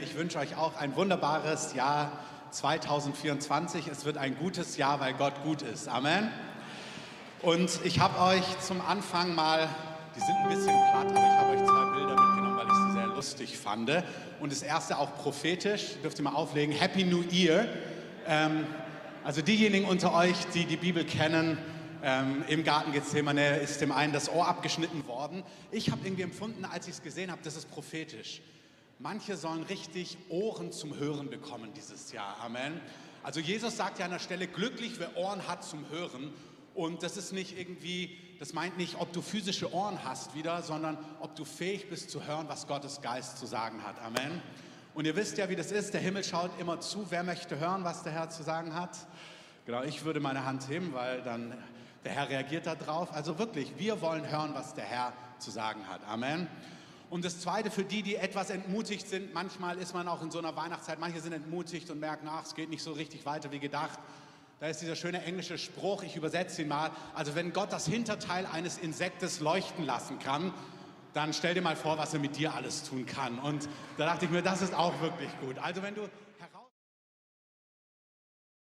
Ich wünsche euch auch ein wunderbares Jahr 2024. Es wird ein gutes Jahr, weil Gott gut ist. Amen. Und ich habe euch zum Anfang mal, die sind ein bisschen platt, aber ich habe euch zwei Bilder mitgenommen, weil ich sie sehr lustig fand. Und das erste auch prophetisch, dürft ihr mal auflegen, Happy New Year. Ähm, also diejenigen unter euch, die die Bibel kennen, ähm, im Garten Gethsemane ist dem einen das Ohr abgeschnitten worden. Ich habe irgendwie empfunden, als ich es gesehen habe, das ist prophetisch. Manche sollen richtig Ohren zum Hören bekommen dieses Jahr. Amen. Also Jesus sagt ja an der Stelle, glücklich wer Ohren hat zum Hören. Und das ist nicht irgendwie, das meint nicht, ob du physische Ohren hast wieder, sondern ob du fähig bist zu hören, was Gottes Geist zu sagen hat. Amen. Und ihr wisst ja, wie das ist. Der Himmel schaut immer zu. Wer möchte hören, was der Herr zu sagen hat? Genau, ich würde meine Hand heben, weil dann der Herr reagiert darauf. Also wirklich, wir wollen hören, was der Herr zu sagen hat. Amen. Und das Zweite für die, die etwas entmutigt sind, manchmal ist man auch in so einer Weihnachtszeit, manche sind entmutigt und merken, ach, es geht nicht so richtig weiter wie gedacht. Da ist dieser schöne englische Spruch, ich übersetze ihn mal. Also wenn Gott das Hinterteil eines Insektes leuchten lassen kann, dann stell dir mal vor, was er mit dir alles tun kann. Und da dachte ich mir, das ist auch wirklich gut. Also wenn du heraus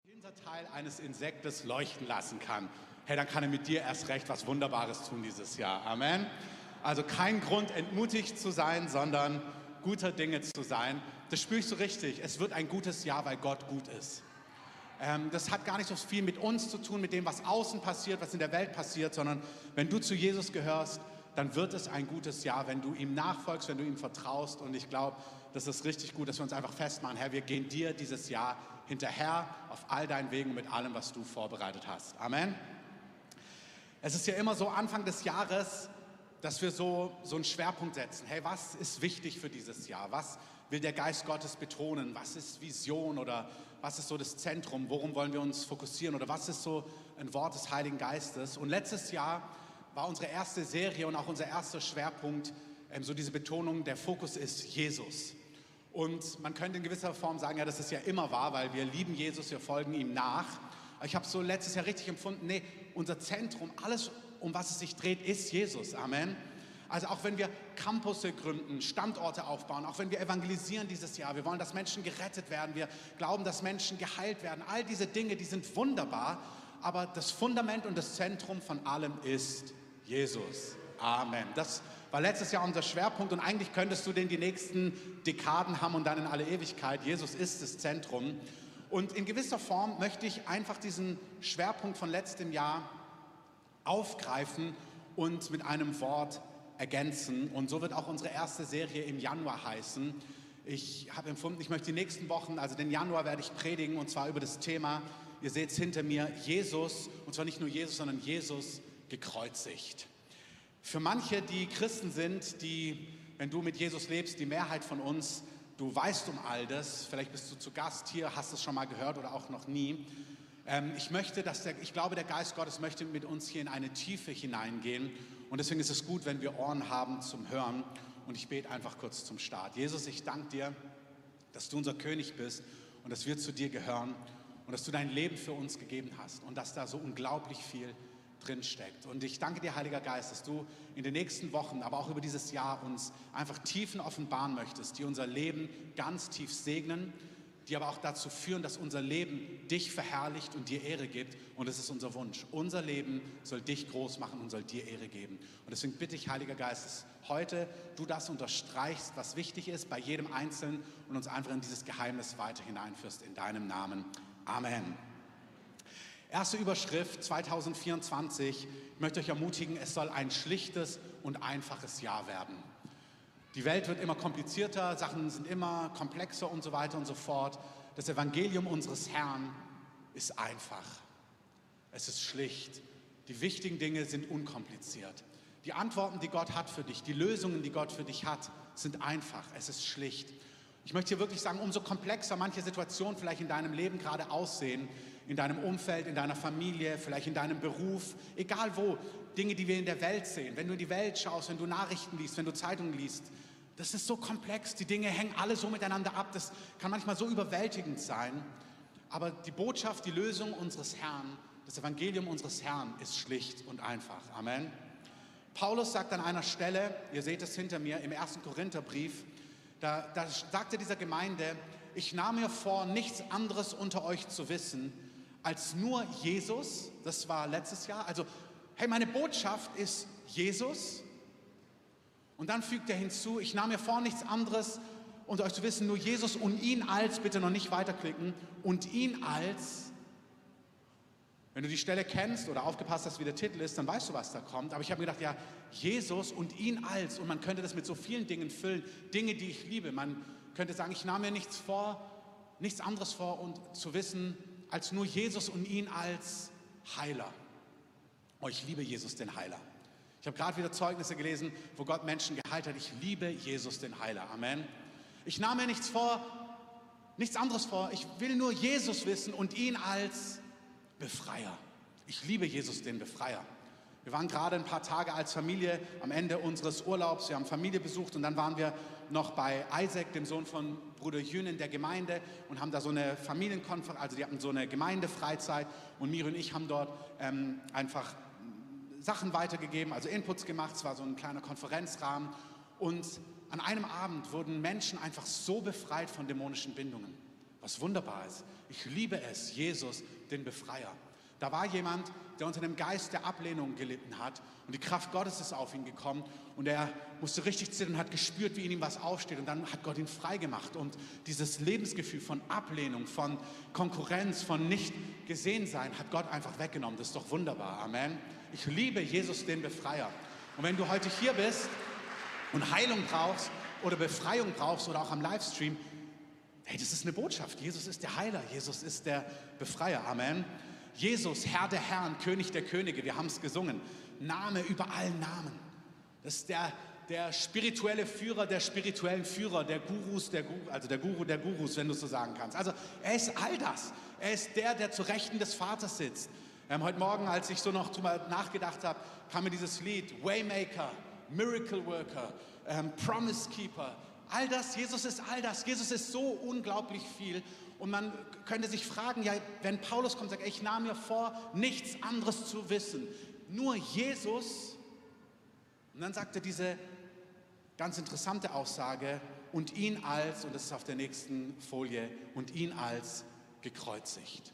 Hinterteil eines Insektes leuchten lassen kann, hey, dann kann er mit dir erst recht was Wunderbares tun dieses Jahr. Amen. Also kein Grund, entmutigt zu sein, sondern guter Dinge zu sein. Das spüre ich so richtig. Es wird ein gutes Jahr, weil Gott gut ist. Ähm, das hat gar nicht so viel mit uns zu tun, mit dem, was außen passiert, was in der Welt passiert, sondern wenn du zu Jesus gehörst, dann wird es ein gutes Jahr, wenn du ihm nachfolgst, wenn du ihm vertraust. Und ich glaube, das ist richtig gut, dass wir uns einfach festmachen, Herr, wir gehen dir dieses Jahr hinterher auf all deinen Wegen mit allem, was du vorbereitet hast. Amen. Es ist ja immer so Anfang des Jahres, dass wir so, so einen Schwerpunkt setzen. Hey, was ist wichtig für dieses Jahr? Was will der Geist Gottes betonen? Was ist Vision oder was ist so das Zentrum? Worum wollen wir uns fokussieren? Oder was ist so ein Wort des Heiligen Geistes? Und letztes Jahr war unsere erste Serie und auch unser erster Schwerpunkt ähm, so diese Betonung, der Fokus ist Jesus. Und man könnte in gewisser Form sagen, ja, das ist ja immer wahr, weil wir lieben Jesus, wir folgen ihm nach. Ich habe so letztes Jahr richtig empfunden, nee, unser Zentrum, alles, um was es sich dreht, ist Jesus. Amen. Also auch wenn wir Campusse gründen, Standorte aufbauen, auch wenn wir evangelisieren dieses Jahr, wir wollen, dass Menschen gerettet werden, wir glauben, dass Menschen geheilt werden. All diese Dinge, die sind wunderbar, aber das Fundament und das Zentrum von allem ist Jesus. Amen. Das war letztes Jahr unser Schwerpunkt und eigentlich könntest du den die nächsten Dekaden haben und dann in alle Ewigkeit. Jesus ist das Zentrum. Und in gewisser Form möchte ich einfach diesen Schwerpunkt von letztem Jahr aufgreifen und mit einem Wort ergänzen. Und so wird auch unsere erste Serie im Januar heißen. Ich habe empfunden, ich möchte die nächsten Wochen, also den Januar werde ich predigen und zwar über das Thema, ihr seht es hinter mir, Jesus, und zwar nicht nur Jesus, sondern Jesus gekreuzigt. Für manche, die Christen sind, die, wenn du mit Jesus lebst, die Mehrheit von uns, du weißt um all das, vielleicht bist du zu Gast hier, hast es schon mal gehört oder auch noch nie. Ähm, ich möchte, dass der, ich glaube, der Geist Gottes möchte mit uns hier in eine Tiefe hineingehen und deswegen ist es gut, wenn wir Ohren haben zum Hören. Und ich bete einfach kurz zum Start. Jesus, ich danke dir, dass du unser König bist und dass wir zu dir gehören und dass du dein Leben für uns gegeben hast und dass da so unglaublich viel drin steckt. Und ich danke dir, Heiliger Geist, dass du in den nächsten Wochen, aber auch über dieses Jahr uns einfach Tiefen offenbaren möchtest, die unser Leben ganz tief segnen, die aber auch dazu führen, dass unser Leben dich verherrlicht und dir Ehre gibt. Und das ist unser Wunsch. Unser Leben soll dich groß machen und soll dir Ehre geben. Und deswegen bitte ich, Heiliger Geist, dass heute du das unterstreichst, was wichtig ist bei jedem Einzelnen und uns einfach in dieses Geheimnis weiter hineinführst. In deinem Namen. Amen. Erste Überschrift 2024. Ich möchte euch ermutigen, es soll ein schlichtes und einfaches Jahr werden. Die Welt wird immer komplizierter, Sachen sind immer komplexer und so weiter und so fort. Das Evangelium unseres Herrn ist einfach. Es ist schlicht. Die wichtigen Dinge sind unkompliziert. Die Antworten, die Gott hat für dich, die Lösungen, die Gott für dich hat, sind einfach. Es ist schlicht. Ich möchte hier wirklich sagen, umso komplexer manche Situationen vielleicht in deinem Leben gerade aussehen, in deinem Umfeld, in deiner Familie, vielleicht in deinem Beruf, egal wo, Dinge, die wir in der Welt sehen. Wenn du in die Welt schaust, wenn du Nachrichten liest, wenn du Zeitungen liest, das ist so komplex, die Dinge hängen alle so miteinander ab, das kann manchmal so überwältigend sein. Aber die Botschaft, die Lösung unseres Herrn, das Evangelium unseres Herrn ist schlicht und einfach. Amen. Paulus sagt an einer Stelle, ihr seht es hinter mir, im ersten Korintherbrief, Da, da sagte dieser Gemeinde, ich nahm mir vor, nichts anderes unter euch zu wissen, als nur Jesus. Das war letztes Jahr. Also, hey, meine Botschaft ist Jesus. Und dann fügt er hinzu, ich nahm mir vor, nichts anderes unter euch zu wissen, nur Jesus und ihn als, bitte noch nicht weiterklicken, und ihn als wenn du die Stelle kennst oder aufgepasst hast, wie der Titel ist, dann weißt du, was da kommt. Aber ich habe mir gedacht, ja, Jesus und ihn als, und man könnte das mit so vielen Dingen füllen, Dinge, die ich liebe. Man könnte sagen, ich nahm mir nichts vor, nichts anderes vor und zu wissen, als nur Jesus und ihn als Heiler. Oh, ich liebe Jesus, den Heiler. Ich habe gerade wieder Zeugnisse gelesen, wo Gott Menschen geheilt hat. Ich liebe Jesus, den Heiler. Amen. Ich nahm mir nichts vor, nichts anderes vor. Ich will nur Jesus wissen und ihn als Befreier. Ich liebe Jesus, den Befreier. Wir waren gerade ein paar Tage als Familie am Ende unseres Urlaubs. Wir haben Familie besucht und dann waren wir noch bei Isaac, dem Sohn von Bruder Jün in der Gemeinde und haben da so eine Familienkonferenz, also die hatten so eine Gemeindefreizeit und Miri und ich haben dort ähm, einfach Sachen weitergegeben, also Inputs gemacht. Es war so ein kleiner Konferenzrahmen und an einem Abend wurden Menschen einfach so befreit von dämonischen Bindungen. Was wunderbar ist. Ich liebe es, Jesus den Befreier. Da war jemand, der unter einem Geist der Ablehnung gelitten hat und die Kraft Gottes ist auf ihn gekommen und er musste richtig zittern und hat gespürt, wie in ihm was aufsteht und dann hat Gott ihn frei gemacht und dieses Lebensgefühl von Ablehnung, von Konkurrenz, von nicht gesehen sein, hat Gott einfach weggenommen. Das ist doch wunderbar. Amen. Ich liebe Jesus, den Befreier. Und wenn du heute hier bist und Heilung brauchst oder Befreiung brauchst oder auch am Livestream, Hey, das ist eine Botschaft. Jesus ist der Heiler, Jesus ist der Befreier. Amen. Jesus, Herr der Herren, König der Könige, wir haben es gesungen. Name über allen Namen. Das ist der, der spirituelle Führer der spirituellen Führer, der Gurus, der Guru, also der Guru der Gurus, wenn du so sagen kannst. Also er ist all das. Er ist der, der zu Rechten des Vaters sitzt. Ähm, heute Morgen, als ich so noch drüber nachgedacht habe, kam mir dieses Lied Waymaker, Miracle Worker, ähm, Promise Keeper, All das, Jesus ist all das. Jesus ist so unglaublich viel. Und man könnte sich fragen, ja, wenn Paulus kommt sagt, ich nahm mir vor, nichts anderes zu wissen, nur Jesus. Und dann sagt er diese ganz interessante Aussage, und ihn als, und das ist auf der nächsten Folie, und ihn als gekreuzigt.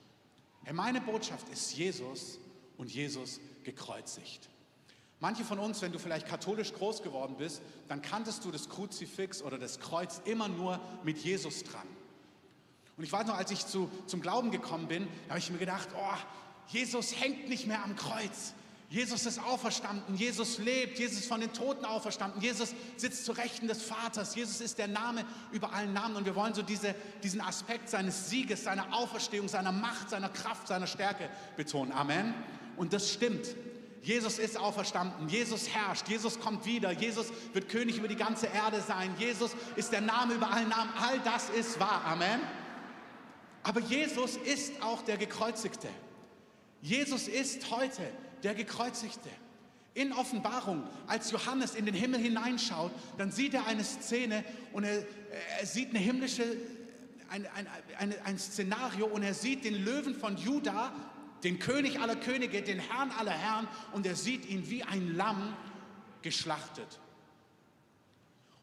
Herr, meine Botschaft ist Jesus und Jesus gekreuzigt. Manche von uns, wenn du vielleicht katholisch groß geworden bist, dann kanntest du das Kruzifix oder das Kreuz immer nur mit Jesus dran. Und ich weiß noch, als ich zu, zum Glauben gekommen bin, habe ich mir gedacht, oh, Jesus hängt nicht mehr am Kreuz. Jesus ist auferstanden, Jesus lebt, Jesus ist von den Toten auferstanden, Jesus sitzt zu Rechten des Vaters, Jesus ist der Name über allen Namen und wir wollen so diese, diesen Aspekt seines Sieges, seiner Auferstehung, seiner Macht, seiner Kraft, seiner Stärke betonen. Amen. Und das stimmt. Jesus ist auferstanden, Jesus herrscht, Jesus kommt wieder, Jesus wird König über die ganze Erde sein, Jesus ist der Name über allen Namen, all das ist wahr, Amen. Aber Jesus ist auch der Gekreuzigte. Jesus ist heute der Gekreuzigte. In Offenbarung, als Johannes in den Himmel hineinschaut, dann sieht er eine Szene und er, er sieht eine himmlische, ein, ein, ein, ein Szenario und er sieht den Löwen von Juda den König aller Könige, den Herrn aller Herren, und er sieht ihn wie ein Lamm geschlachtet.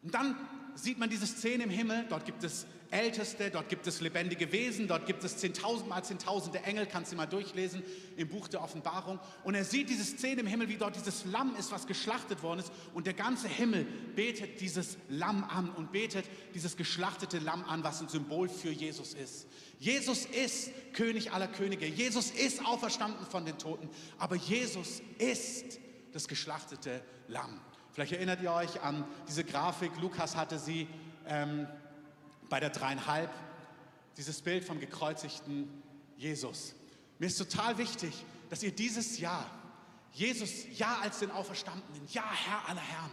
Und dann sieht man diese Szene im Himmel, dort gibt es Älteste, dort gibt es lebendige Wesen, dort gibt es zehntausendmal zehntausende Engel, kannst du mal durchlesen im Buch der Offenbarung. Und er sieht diese Szene im Himmel, wie dort dieses Lamm ist, was geschlachtet worden ist. Und der ganze Himmel betet dieses Lamm an und betet dieses geschlachtete Lamm an, was ein Symbol für Jesus ist. Jesus ist König aller Könige. Jesus ist auferstanden von den Toten. Aber Jesus ist das geschlachtete Lamm. Vielleicht erinnert ihr euch an diese Grafik. Lukas hatte sie ähm, bei der dreieinhalb. Dieses Bild vom gekreuzigten Jesus. Mir ist total wichtig, dass ihr dieses Jahr Jesus ja als den Auferstandenen, ja Herr aller Herren,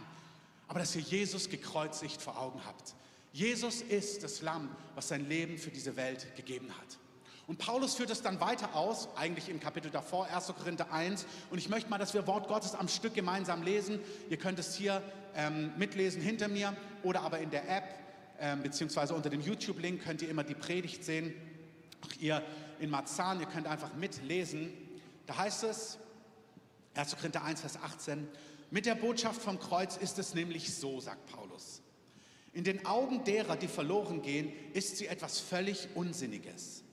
aber dass ihr Jesus gekreuzigt vor Augen habt. Jesus ist das Lamm, was sein Leben für diese Welt gegeben hat. Und Paulus führt es dann weiter aus, eigentlich im Kapitel davor, 1. Korinther 1. Und ich möchte mal, dass wir Wort Gottes am Stück gemeinsam lesen. Ihr könnt es hier ähm, mitlesen hinter mir oder aber in der App, ähm, beziehungsweise unter dem YouTube-Link könnt ihr immer die Predigt sehen. Auch ihr in Marzahn, ihr könnt einfach mitlesen. Da heißt es, 1. Korinther 1, Vers 18, mit der Botschaft vom Kreuz ist es nämlich so, sagt Paulus. In den Augen derer, die verloren gehen, ist sie etwas völlig Unsinniges.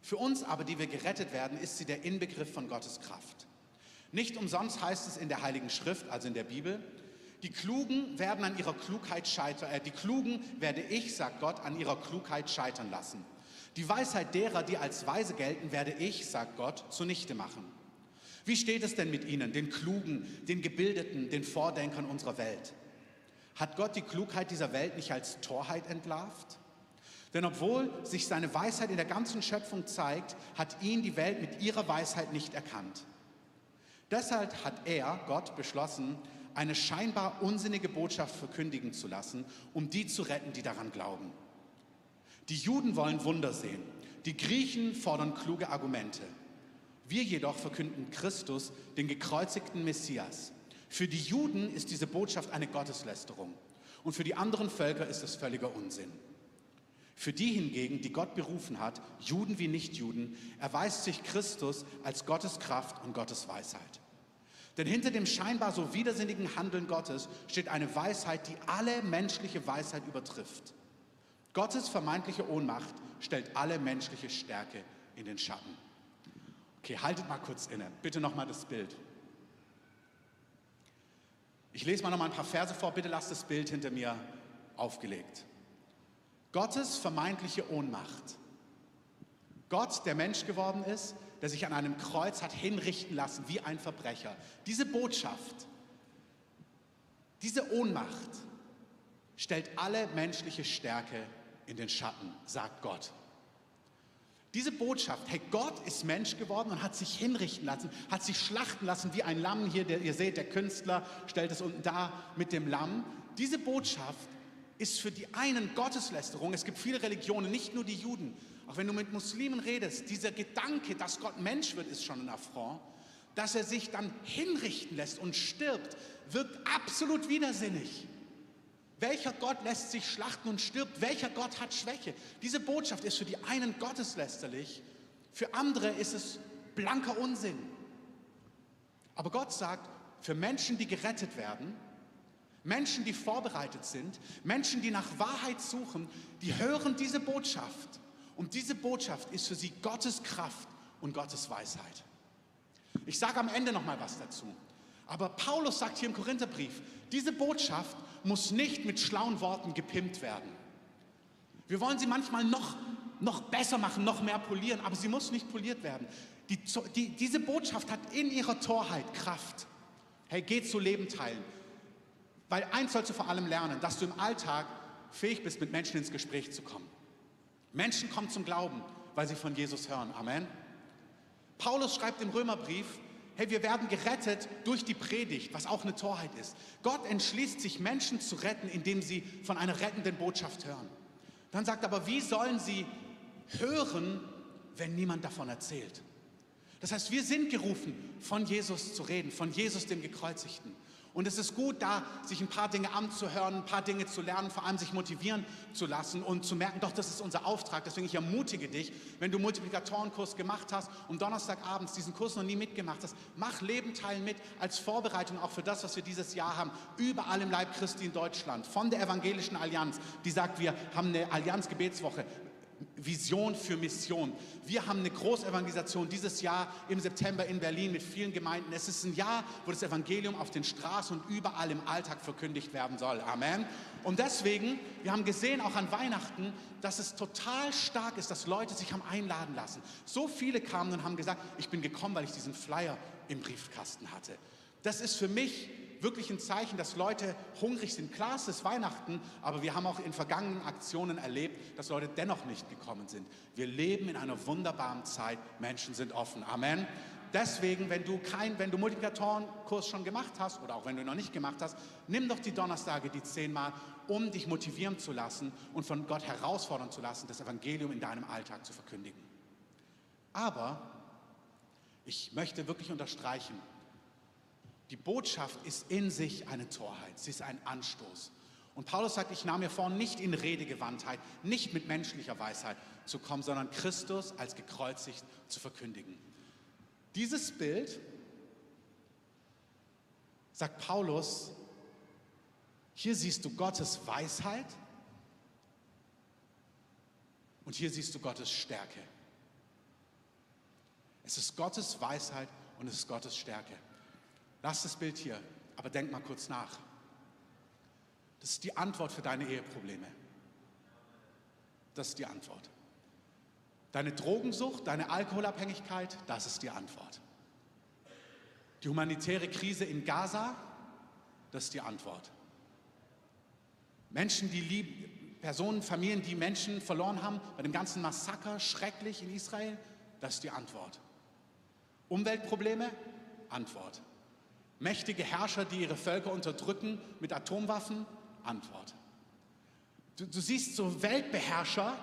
Für uns aber, die wir gerettet werden, ist sie der Inbegriff von Gottes Kraft. Nicht umsonst heißt es in der Heiligen Schrift, also in der Bibel, die Klugen werden an ihrer Klugheit scheitern, äh, die Klugen werde ich, sagt Gott, an ihrer Klugheit scheitern lassen. Die Weisheit derer, die als weise gelten, werde ich, sagt Gott, zunichte machen. Wie steht es denn mit ihnen, den Klugen, den Gebildeten, den Vordenkern unserer Welt? Hat Gott die Klugheit dieser Welt nicht als Torheit entlarvt? Denn obwohl sich seine Weisheit in der ganzen Schöpfung zeigt, hat ihn die Welt mit ihrer Weisheit nicht erkannt. Deshalb hat er, Gott, beschlossen, eine scheinbar unsinnige Botschaft verkündigen zu lassen, um die zu retten, die daran glauben. Die Juden wollen Wunder sehen, die Griechen fordern kluge Argumente. Wir jedoch verkünden Christus, den gekreuzigten Messias. Für die Juden ist diese Botschaft eine Gotteslästerung und für die anderen Völker ist es völliger Unsinn. Für die hingegen, die Gott berufen hat, Juden wie Nichtjuden, erweist sich Christus als Gottes Kraft und Gottes Weisheit. Denn hinter dem scheinbar so widersinnigen Handeln Gottes steht eine Weisheit, die alle menschliche Weisheit übertrifft. Gottes vermeintliche Ohnmacht stellt alle menschliche Stärke in den Schatten. Okay, haltet mal kurz inne. Bitte nochmal das Bild. Ich lese mal noch mal ein paar Verse vor. Bitte lasst das Bild hinter mir aufgelegt. Gottes vermeintliche Ohnmacht. Gott, der Mensch geworden ist, der sich an einem Kreuz hat hinrichten lassen wie ein Verbrecher. Diese Botschaft, diese Ohnmacht stellt alle menschliche Stärke in den Schatten, sagt Gott. Diese Botschaft, hey, Gott ist Mensch geworden und hat sich hinrichten lassen, hat sich schlachten lassen wie ein Lamm hier, der, ihr seht, der Künstler stellt es unten da mit dem Lamm. Diese Botschaft ist für die einen Gotteslästerung. Es gibt viele Religionen, nicht nur die Juden. Auch wenn du mit Muslimen redest, dieser Gedanke, dass Gott Mensch wird, ist schon ein Affront. Dass er sich dann hinrichten lässt und stirbt, wirkt absolut widersinnig. Welcher Gott lässt sich schlachten und stirbt? Welcher Gott hat Schwäche? Diese Botschaft ist für die einen gotteslästerlich, für andere ist es blanker Unsinn. Aber Gott sagt, für Menschen, die gerettet werden, Menschen, die vorbereitet sind, Menschen, die nach Wahrheit suchen, die hören diese Botschaft. Und diese Botschaft ist für sie Gottes Kraft und Gottes Weisheit. Ich sage am Ende noch mal was dazu. Aber Paulus sagt hier im Korintherbrief, diese Botschaft muss nicht mit schlauen Worten gepimpt werden. Wir wollen sie manchmal noch, noch besser machen, noch mehr polieren, aber sie muss nicht poliert werden. Die, die, diese Botschaft hat in ihrer Torheit Kraft. Hey, geh zu Leben teilen. Weil eins sollst du vor allem lernen, dass du im Alltag fähig bist, mit Menschen ins Gespräch zu kommen. Menschen kommen zum Glauben, weil sie von Jesus hören. Amen. Paulus schreibt im Römerbrief, hey, wir werden gerettet durch die Predigt, was auch eine Torheit ist. Gott entschließt sich, Menschen zu retten, indem sie von einer rettenden Botschaft hören. Dann sagt er aber, wie sollen sie hören, wenn niemand davon erzählt? Das heißt, wir sind gerufen, von Jesus zu reden, von Jesus dem Gekreuzigten. Und es ist gut, da sich ein paar Dinge anzuhören, ein paar Dinge zu lernen, vor allem sich motivieren zu lassen und zu merken, doch, das ist unser Auftrag. Deswegen ich ermutige dich, wenn du Multiplikatorenkurs gemacht hast und Donnerstagabends diesen Kurs noch nie mitgemacht hast, mach Lebenteil mit als Vorbereitung auch für das, was wir dieses Jahr haben. Überall im Leib Christi in Deutschland, von der Evangelischen Allianz, die sagt, wir haben eine Allianz-Gebetswoche. Vision für Mission. Wir haben eine Großevangelisation dieses Jahr im September in Berlin mit vielen Gemeinden. Es ist ein Jahr, wo das Evangelium auf den Straßen und überall im Alltag verkündigt werden soll. Amen. Und deswegen, wir haben gesehen, auch an Weihnachten, dass es total stark ist, dass Leute sich haben einladen lassen. So viele kamen und haben gesagt, ich bin gekommen, weil ich diesen Flyer im Briefkasten hatte. Das ist für mich wirklich ein Zeichen, dass Leute hungrig sind. Klar, es ist Weihnachten, aber wir haben auch in vergangenen Aktionen erlebt, dass Leute dennoch nicht gekommen sind. Wir leben in einer wunderbaren Zeit. Menschen sind offen. Amen. Deswegen, wenn du kein, wenn du Multiplikatorenkurs schon gemacht hast oder auch wenn du ihn noch nicht gemacht hast, nimm doch die Donnerstage, die zehnmal, um dich motivieren zu lassen und von Gott herausfordern zu lassen, das Evangelium in deinem Alltag zu verkündigen. Aber ich möchte wirklich unterstreichen, die Botschaft ist in sich eine Torheit, sie ist ein Anstoß. Und Paulus sagt, ich nahm mir vor, nicht in Redegewandtheit, nicht mit menschlicher Weisheit zu kommen, sondern Christus als gekreuzigt zu verkündigen. Dieses Bild, sagt Paulus, hier siehst du Gottes Weisheit Und hier siehst du Gottes Stärke. Es ist Gottes Weisheit und es ist Gottes Stärke. Lass das Bild hier, aber denk mal kurz nach. Das ist die Antwort für deine Eheprobleme. Das ist die Antwort. Deine Drogensucht, deine Alkoholabhängigkeit, das ist die Antwort. Die humanitäre Krise in Gaza, das ist die Antwort. Menschen, die lieben, Personen, Familien, die Menschen verloren haben bei dem ganzen Massaker, schrecklich in Israel, das ist die Antwort. Umweltprobleme, Antwort. Mächtige Herrscher, die ihre Völker unterdrücken mit Atomwaffen, Antwort. Du, du siehst so Weltbeherrscher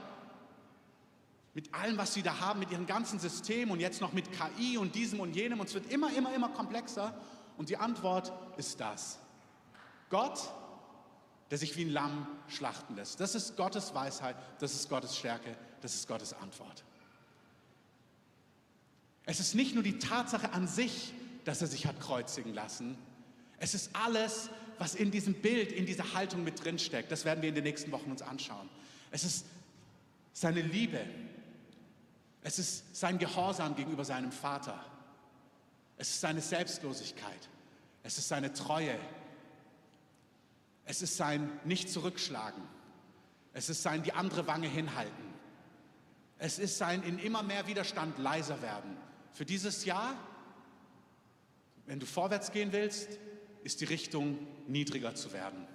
mit allem, was sie da haben, mit ihrem ganzen System und jetzt noch mit KI und diesem und jenem und es wird immer, immer, immer komplexer. Und die Antwort ist das. Gott, der sich wie ein Lamm schlachten lässt. Das ist Gottes Weisheit, das ist Gottes Stärke, das ist Gottes Antwort. Es ist nicht nur die Tatsache an sich, dass er sich hat kreuzigen lassen. Es ist alles, was in diesem Bild, in dieser Haltung mit drin steckt. Das werden wir in den nächsten Wochen uns anschauen. Es ist seine Liebe. Es ist sein Gehorsam gegenüber seinem Vater. Es ist seine Selbstlosigkeit. Es ist seine Treue. Es ist sein Nicht-Zurückschlagen. Es ist sein die andere Wange hinhalten. Es ist sein in immer mehr Widerstand leiser werden. Für dieses Jahr, wenn du vorwärts gehen willst, ist die Richtung niedriger zu werden.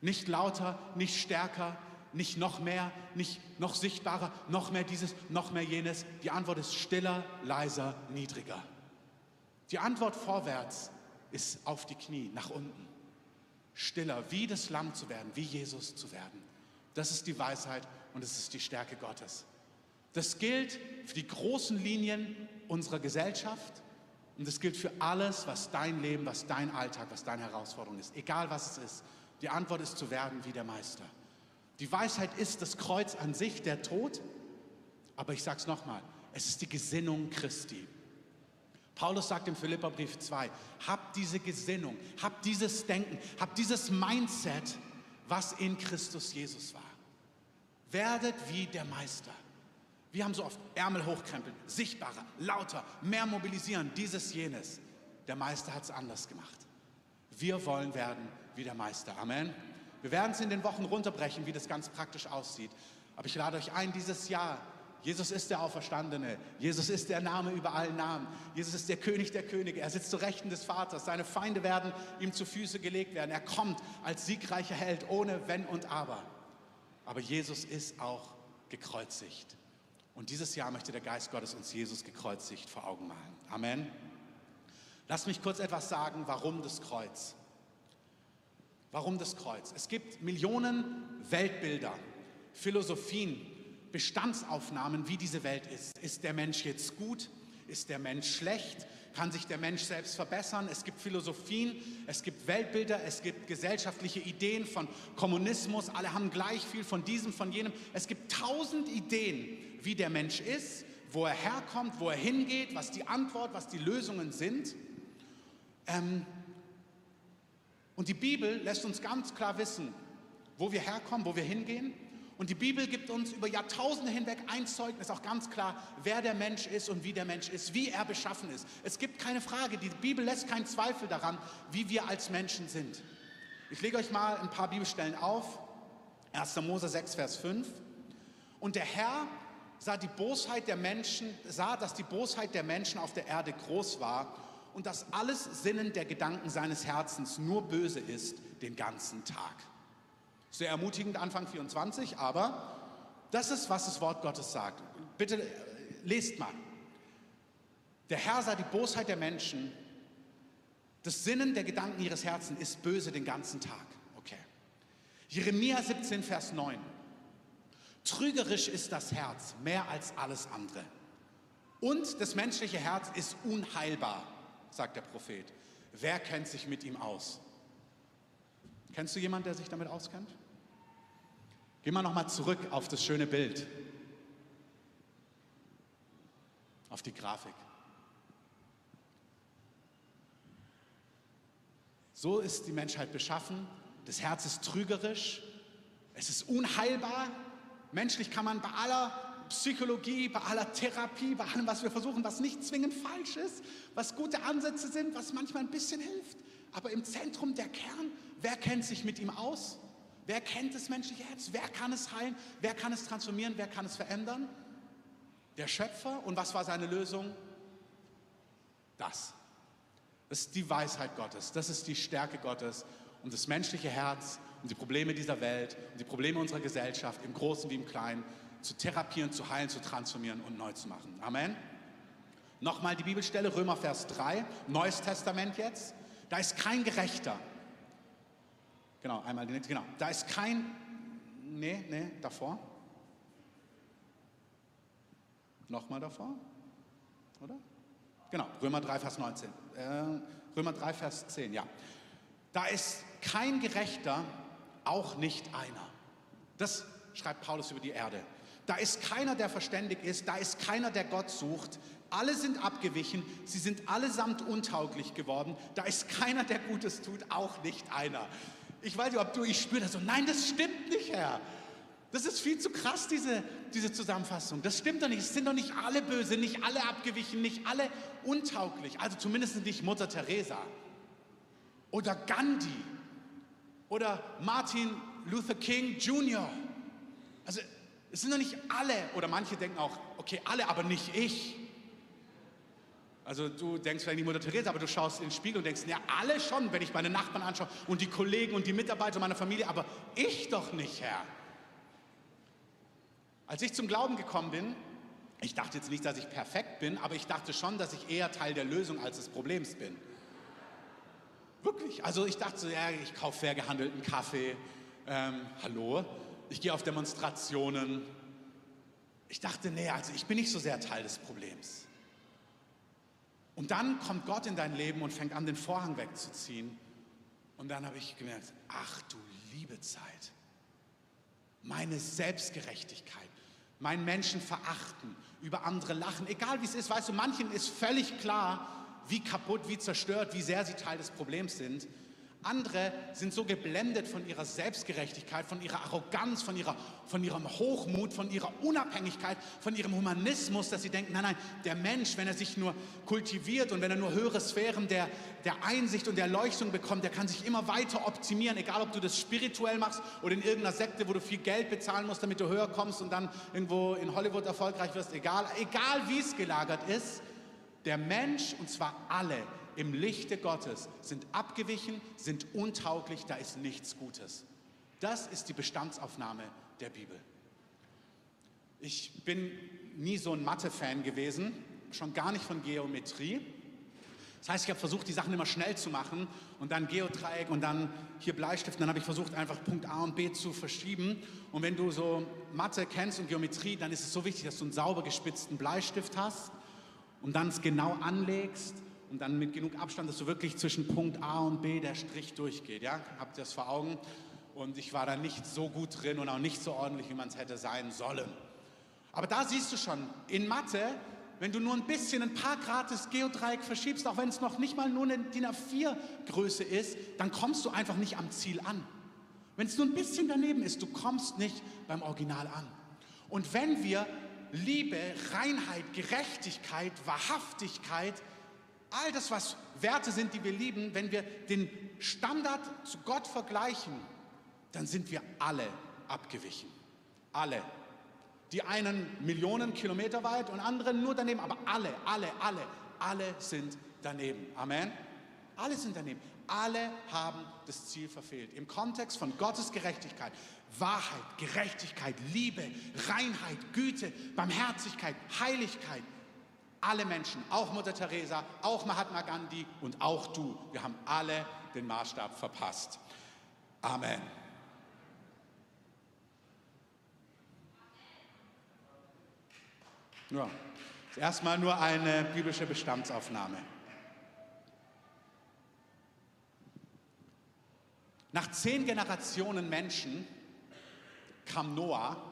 Nicht lauter, nicht stärker, nicht noch mehr, nicht noch sichtbarer, noch mehr dieses, noch mehr jenes. Die Antwort ist stiller, leiser, niedriger. Die Antwort vorwärts ist auf die Knie, nach unten. Stiller, wie das Lamm zu werden, wie Jesus zu werden. Das ist die Weisheit und es ist die Stärke Gottes. Das gilt für die großen Linien unserer Gesellschaft und das gilt für alles, was dein Leben, was dein Alltag, was deine Herausforderung ist. Egal was es ist. Die Antwort ist zu werden wie der Meister. Die Weisheit ist das Kreuz an sich, der Tod. Aber ich sage es nochmal, es ist die Gesinnung Christi. Paulus sagt im Philipperbrief 2, habt diese Gesinnung, habt dieses Denken, habt dieses Mindset, was in Christus Jesus war. Werdet wie der Meister. Wir haben so oft Ärmel hochkrempeln, sichtbarer, lauter, mehr mobilisieren, dieses, jenes. Der Meister hat es anders gemacht. Wir wollen werden wie der Meister. Amen. Wir werden es in den Wochen runterbrechen, wie das ganz praktisch aussieht. Aber ich lade euch ein, dieses Jahr Jesus ist der Auferstandene. Jesus ist der Name über allen Namen. Jesus ist der König der Könige. Er sitzt zu Rechten des Vaters. Seine Feinde werden ihm zu Füße gelegt werden. Er kommt als siegreicher Held ohne Wenn und Aber. Aber Jesus ist auch gekreuzigt. Und dieses Jahr möchte der Geist Gottes uns Jesus gekreuzigt vor Augen malen. Amen. Lass mich kurz etwas sagen, warum das Kreuz. Warum das Kreuz? Es gibt Millionen Weltbilder, Philosophien, Bestandsaufnahmen, wie diese Welt ist. Ist der Mensch jetzt gut? Ist der Mensch schlecht? Kann sich der Mensch selbst verbessern? Es gibt Philosophien, es gibt Weltbilder, es gibt gesellschaftliche Ideen von Kommunismus. Alle haben gleich viel von diesem, von jenem. Es gibt tausend Ideen, wie der Mensch ist, wo er herkommt, wo er hingeht, was die Antwort, was die Lösungen sind. Ähm, und die Bibel lässt uns ganz klar wissen, wo wir herkommen, wo wir hingehen. Und die Bibel gibt uns über Jahrtausende hinweg ein Zeugnis, auch ganz klar, wer der Mensch ist und wie der Mensch ist, wie er beschaffen ist. Es gibt keine Frage, die Bibel lässt keinen Zweifel daran, wie wir als Menschen sind. Ich lege euch mal ein paar Bibelstellen auf. 1. Mose 6, Vers 5. Und der Herr sah die Bosheit der Menschen, sah, dass die Bosheit der Menschen auf der Erde groß war und dass alles Sinnen der Gedanken seines Herzens nur böse ist den ganzen Tag. Sehr ermutigend Anfang 24, aber das ist, was das Wort Gottes sagt. Bitte äh, lest mal. Der Herr sah die Bosheit der Menschen, das Sinnen der Gedanken ihres Herzens ist böse den ganzen Tag. Okay. Jeremia 17, Vers 9. Trügerisch ist das Herz mehr als alles andere. Und das menschliche Herz ist unheilbar, sagt der Prophet. Wer kennt sich mit ihm aus? Kennst du jemanden, der sich damit auskennt? Gehen wir nochmal zurück auf das schöne Bild, auf die Grafik. So ist die Menschheit beschaffen. Das Herz ist trügerisch, es ist unheilbar Menschlich kann man bei aller Psychologie, bei aller Therapie, bei allem, was wir versuchen, was nicht zwingend falsch ist, was gute Ansätze sind, was manchmal ein bisschen hilft. Aber im Zentrum der Kern, wer kennt sich mit ihm aus? Wer kennt das menschliche Herz? Wer kann es heilen? Wer kann es transformieren? Wer kann es verändern? Der Schöpfer. Und was war seine Lösung? Das. Das ist die Weisheit Gottes. Das ist die Stärke Gottes. Und das menschliche Herz und die Probleme dieser Welt und die Probleme unserer Gesellschaft, im Großen wie im Kleinen, zu therapieren, zu heilen, zu transformieren und neu zu machen. Amen. Nochmal die Bibelstelle, Römer Vers 3, Neues Testament jetzt. Da ist kein Gerechter. Genau, einmal die nächste, genau. Da ist kein, nee, nee, davor. Nochmal davor, oder? Genau, Römer 3, Vers 19. Äh, Römer 3, Vers 10, ja. Da ist kein Gerechter, auch nicht einer. Das schreibt Paulus über die Erde. Da ist keiner, der verständig ist, da ist keiner, der Gott sucht. Alle sind abgewichen, sie sind allesamt untauglich geworden. Da ist keiner, der Gutes tut, auch nicht einer. Ich weiß nicht, ob du, ich spüre das so, nein, das stimmt nicht, Herr. Das ist viel zu krass, diese, diese Zusammenfassung. Das stimmt doch nicht. Es sind doch nicht alle böse, nicht alle abgewichen, nicht alle untauglich. Also zumindest nicht Mutter Teresa oder Gandhi oder Martin Luther King Jr. Also es sind doch nicht alle, oder manche denken auch, okay, alle, aber nicht ich. Also du denkst vielleicht nicht Mutter Teresa, aber du schaust in den Spiegel und denkst, ja, alle schon, wenn ich meine Nachbarn anschaue und die Kollegen und die Mitarbeiter meiner Familie, aber ich doch nicht, Herr. Als ich zum Glauben gekommen bin, ich dachte jetzt nicht, dass ich perfekt bin, aber ich dachte schon, dass ich eher Teil der Lösung als des Problems bin. Wirklich. Also ich dachte so, ja, ich kaufe fair gehandelten Kaffee. Ähm, hallo? Ich gehe auf Demonstrationen. Ich dachte, nee, also ich bin nicht so sehr Teil des Problems. Und dann kommt Gott in dein Leben und fängt an, den Vorhang wegzuziehen. Und dann habe ich gemerkt, ach du liebe Zeit, meine Selbstgerechtigkeit, mein Menschen verachten, über andere lachen, egal wie es ist, weißt du, manchen ist völlig klar, wie kaputt, wie zerstört, wie sehr sie Teil des Problems sind. Andere sind so geblendet von ihrer Selbstgerechtigkeit, von ihrer Arroganz, von, ihrer, von ihrem Hochmut, von ihrer Unabhängigkeit, von ihrem Humanismus, dass sie denken, nein, nein, der Mensch, wenn er sich nur kultiviert und wenn er nur höhere Sphären der, der Einsicht und der Erleuchtung bekommt, der kann sich immer weiter optimieren, egal ob du das spirituell machst oder in irgendeiner Sekte, wo du viel Geld bezahlen musst, damit du höher kommst und dann irgendwo in Hollywood erfolgreich wirst, egal, egal wie es gelagert ist. Der Mensch, und zwar alle im Lichte Gottes, sind abgewichen, sind untauglich, da ist nichts Gutes. Das ist die Bestandsaufnahme der Bibel. Ich bin nie so ein Mathe-Fan gewesen, schon gar nicht von Geometrie. Das heißt, ich habe versucht, die Sachen immer schnell zu machen und dann Geodreieck und dann hier Bleistift. Dann habe ich versucht, einfach Punkt A und B zu verschieben. Und wenn du so Mathe kennst und Geometrie, dann ist es so wichtig, dass du einen sauber gespitzten Bleistift hast und dann es genau anlegst und dann mit genug Abstand, dass du wirklich zwischen Punkt A und B der Strich durchgeht. Ja? Habt ihr das vor Augen? Und ich war da nicht so gut drin und auch nicht so ordentlich, wie man es hätte sein sollen. Aber da siehst du schon, in Mathe, wenn du nur ein bisschen, ein paar Grad das Geodreieck verschiebst, auch wenn es noch nicht mal nur eine DIN A4 Größe ist, dann kommst du einfach nicht am Ziel an. Wenn es nur ein bisschen daneben ist, du kommst nicht beim Original an. Und wenn wir Liebe, Reinheit, Gerechtigkeit, Wahrhaftigkeit, all das, was Werte sind, die wir lieben, wenn wir den Standard zu Gott vergleichen, dann sind wir alle abgewichen. Alle. Die einen Millionen Kilometer weit und andere nur daneben, aber alle, alle, alle, alle sind daneben. Amen. Alle sind daneben. Alle haben das Ziel verfehlt. Im Kontext von Gottes Gerechtigkeit. Wahrheit, Gerechtigkeit, Liebe, Reinheit, Güte, Barmherzigkeit, Heiligkeit. Alle Menschen, auch Mutter Teresa, auch Mahatma Gandhi und auch du, wir haben alle den Maßstab verpasst. Amen. Ja, erstmal nur eine biblische Bestandsaufnahme. Nach zehn Generationen Menschen kam Noah,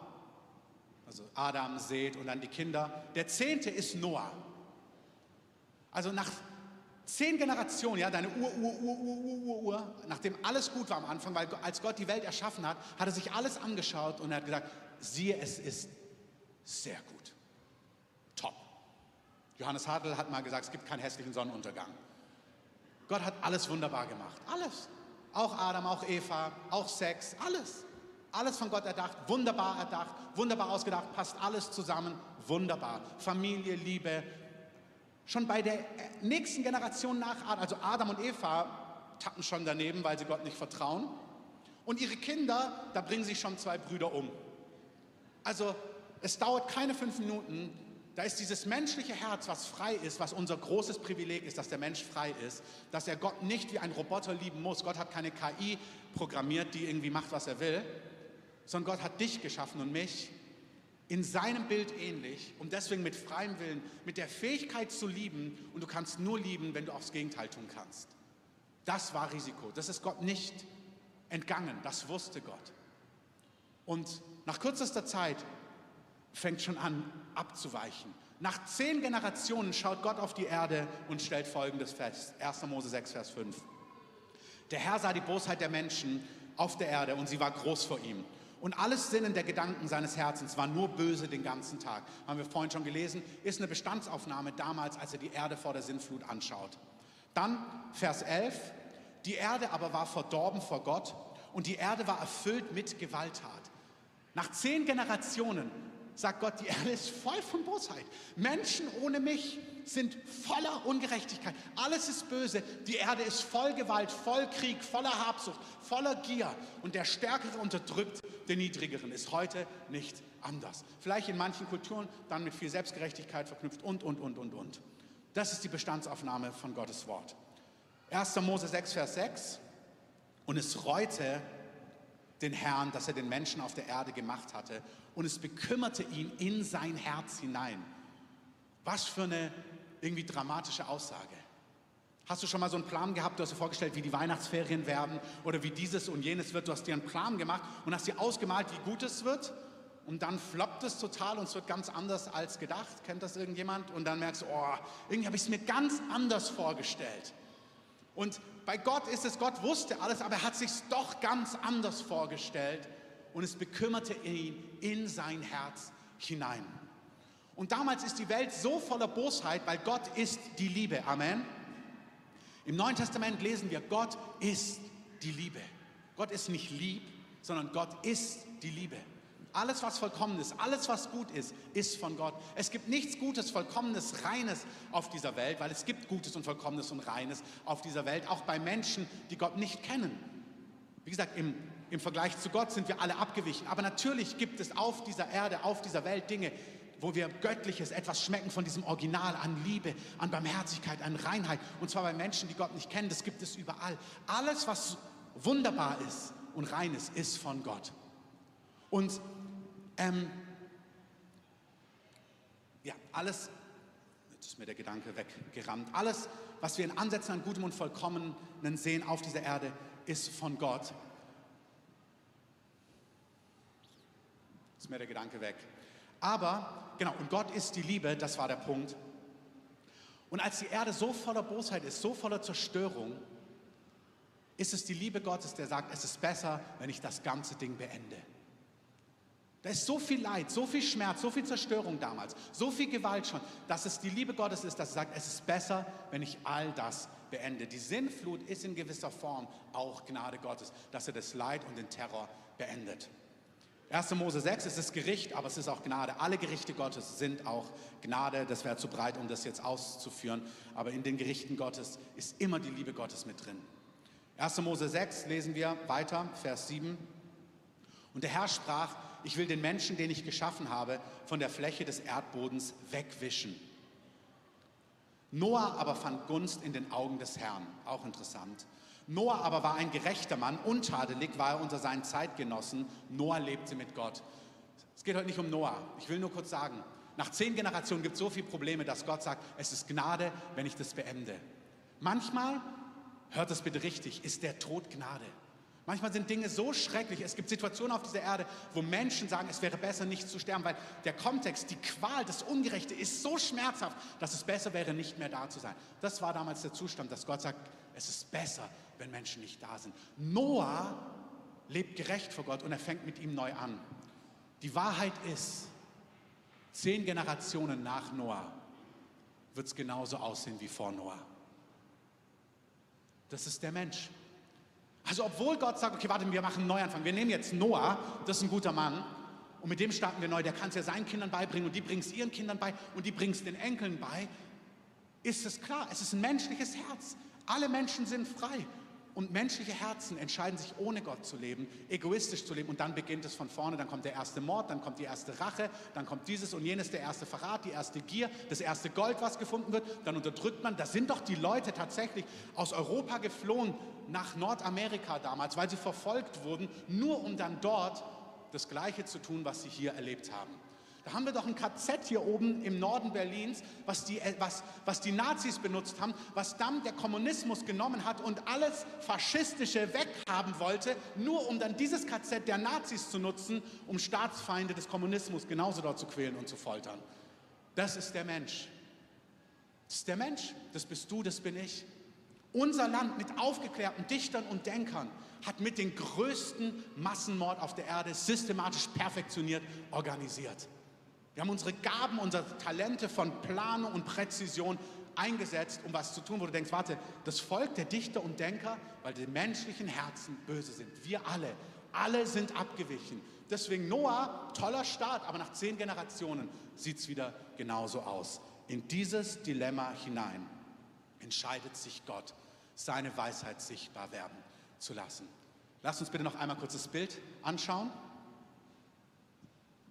also Adam, Seth und dann die Kinder. Der zehnte ist Noah. Also nach zehn Generationen, ja, deine Ur, Ur, Ur, Ur, Ur, Ur, Ur, nachdem alles gut war am Anfang, weil als Gott die Welt erschaffen hat, hat er sich alles angeschaut und er hat gesagt, siehe, es ist sehr gut. Top. Johannes Hartl hat mal gesagt, es gibt keinen hässlichen Sonnenuntergang. Gott hat alles wunderbar gemacht. Alles. Auch Adam, auch Eva, auch Sex, alles. Alles von Gott erdacht, wunderbar erdacht, wunderbar ausgedacht, passt alles zusammen, wunderbar. Familie, Liebe. Schon bei der nächsten Generation nach Adam, also Adam und Eva, tappen schon daneben, weil sie Gott nicht vertrauen. Und ihre Kinder, da bringen sich schon zwei Brüder um. Also es dauert keine fünf Minuten, da ist dieses menschliche Herz, was frei ist, was unser großes Privileg ist, dass der Mensch frei ist, dass er Gott nicht wie ein Roboter lieben muss. Gott hat keine KI programmiert, die irgendwie macht, was er will, sondern Gott hat dich geschaffen und mich in seinem Bild ähnlich und deswegen mit freiem Willen, mit der Fähigkeit zu lieben und du kannst nur lieben, wenn du auch das Gegenteil tun kannst. Das war Risiko. Das ist Gott nicht entgangen. Das wusste Gott. Und nach kürzester Zeit fängt schon an abzuweichen. Nach zehn Generationen schaut Gott auf die Erde und stellt folgendes fest. 1. Mose 6, Vers 5. Der Herr sah die Bosheit der Menschen auf der Erde und sie war groß vor ihm. Und alles Sinnen der Gedanken seines Herzens war nur böse den ganzen Tag. Haben wir vorhin schon gelesen, ist eine Bestandsaufnahme damals, als er die Erde vor der Sinnflut anschaut. Dann Vers 11. Die Erde aber war verdorben vor Gott und die Erde war erfüllt mit Gewalttat. Nach zehn Generationen sagt Gott, die Erde ist voll von Bosheit. Menschen ohne mich sind voller Ungerechtigkeit. Alles ist böse. Die Erde ist voll Gewalt, voll Krieg, voller Habsucht, voller Gier. Und der Stärkere unterdrückt den Niedrigeren. Ist heute nicht anders. Vielleicht in manchen Kulturen dann mit viel Selbstgerechtigkeit verknüpft und, und, und, und, und. Das ist die Bestandsaufnahme von Gottes Wort. 1. Mose 6, Vers 6. Und es reute den Herrn, dass er den Menschen auf der Erde gemacht hatte. Und es bekümmerte ihn in sein Herz hinein. Was für eine irgendwie dramatische Aussage. Hast du schon mal so einen Plan gehabt? Du hast dir vorgestellt, wie die Weihnachtsferien werden oder wie dieses und jenes wird. Du hast dir einen Plan gemacht und hast dir ausgemalt, wie gut es wird. Und dann floppt es total und es wird ganz anders als gedacht. Kennt das irgendjemand? Und dann merkst du, oh, irgendwie habe ich es mir ganz anders vorgestellt. Und bei Gott ist es, Gott wusste alles, aber er hat sich doch ganz anders vorgestellt und es bekümmerte ihn in sein Herz hinein. Und damals ist die Welt so voller Bosheit, weil Gott ist die Liebe. Amen. Im Neuen Testament lesen wir, Gott ist die Liebe. Gott ist nicht lieb, sondern Gott ist die Liebe. Alles, was vollkommen ist, alles, was gut ist, ist von Gott. Es gibt nichts Gutes, Vollkommenes, Reines auf dieser Welt, weil es gibt Gutes und Vollkommenes und Reines auf dieser Welt, auch bei Menschen, die Gott nicht kennen. Wie gesagt, im, im Vergleich zu Gott sind wir alle abgewichen. Aber natürlich gibt es auf dieser Erde, auf dieser Welt Dinge, wo wir Göttliches, etwas schmecken von diesem Original an Liebe, an Barmherzigkeit, an Reinheit. Und zwar bei Menschen, die Gott nicht kennen. Das gibt es überall. Alles, was wunderbar ist und rein ist, ist von Gott. Und ähm, ja, alles, jetzt ist mir der Gedanke weggerammt, alles, was wir in Ansätzen an Gutem und Vollkommenen sehen auf dieser Erde, ist von Gott. Ist mir der Gedanke weg. Aber, genau, und Gott ist die Liebe, das war der Punkt. Und als die Erde so voller Bosheit ist, so voller Zerstörung, ist es die Liebe Gottes, der sagt, es ist besser, wenn ich das ganze Ding beende. Da ist so viel Leid, so viel Schmerz, so viel Zerstörung damals, so viel Gewalt schon, dass es die Liebe Gottes ist, dass er sagt, es ist besser, wenn ich all das beende. Die Sinnflut ist in gewisser Form auch Gnade Gottes, dass er das Leid und den Terror beendet. 1. Mose 6 ist das Gericht, aber es ist auch Gnade. Alle Gerichte Gottes sind auch Gnade. Das wäre zu breit, um das jetzt auszuführen. Aber in den Gerichten Gottes ist immer die Liebe Gottes mit drin. 1. Mose 6 lesen wir weiter, Vers 7. Und der Herr sprach, ich will den Menschen, den ich geschaffen habe, von der Fläche des Erdbodens wegwischen. Noah aber fand Gunst in den Augen des Herrn. Auch interessant. Noah aber war ein gerechter Mann, untadelig war er unter seinen Zeitgenossen. Noah lebte mit Gott. Es geht heute nicht um Noah. Ich will nur kurz sagen, nach zehn Generationen gibt es so viele Probleme, dass Gott sagt, es ist Gnade, wenn ich das beende. Manchmal, hört das bitte richtig, ist der Tod Gnade. Manchmal sind Dinge so schrecklich. Es gibt Situationen auf dieser Erde, wo Menschen sagen, es wäre besser, nicht zu sterben, weil der Kontext, die Qual, das Ungerechte ist so schmerzhaft, dass es besser wäre, nicht mehr da zu sein. Das war damals der Zustand, dass Gott sagt, es ist besser, wenn Menschen nicht da sind. Noah lebt gerecht vor Gott und er fängt mit ihm neu an. Die Wahrheit ist, zehn Generationen nach Noah wird es genauso aussehen wie vor Noah. Das ist der Mensch. Also obwohl Gott sagt, okay, warte, wir machen einen Neuanfang. Wir nehmen jetzt Noah, das ist ein guter Mann, und mit dem starten wir neu. Der kann es ja seinen Kindern beibringen und die bringen es ihren Kindern bei und die bringen es den Enkeln bei. Ist es klar, es ist ein menschliches Herz. Alle Menschen sind frei. Und menschliche Herzen entscheiden sich, ohne Gott zu leben, egoistisch zu leben. Und dann beginnt es von vorne. Dann kommt der erste Mord, dann kommt die erste Rache, dann kommt dieses und jenes, der erste Verrat, die erste Gier, das erste Gold, was gefunden wird. Dann unterdrückt man. Da sind doch die Leute tatsächlich aus Europa geflohen nach Nordamerika damals, weil sie verfolgt wurden, nur um dann dort das Gleiche zu tun, was sie hier erlebt haben. Haben wir doch ein KZ hier oben im Norden Berlins, was die, äh, was, was die Nazis benutzt haben, was dann der Kommunismus genommen hat und alles Faschistische weghaben wollte, nur um dann dieses KZ der Nazis zu nutzen, um Staatsfeinde des Kommunismus genauso dort zu quälen und zu foltern. Das ist der Mensch. Das ist der Mensch. Das bist du, das bin ich. Unser Land mit aufgeklärten Dichtern und Denkern hat mit den größten Massenmord auf der Erde systematisch perfektioniert organisiert. Wir haben unsere Gaben, unsere Talente von Planung und Präzision eingesetzt, um was zu tun, wo du denkst, warte, das Volk der Dichter und Denker, weil die menschlichen Herzen böse sind. Wir alle, alle sind abgewichen. Deswegen Noah, toller Start, aber nach zehn Generationen sieht es wieder genauso aus. In dieses Dilemma hinein entscheidet sich Gott, seine Weisheit sichtbar werden zu lassen. Lass uns bitte noch einmal kurz das Bild anschauen.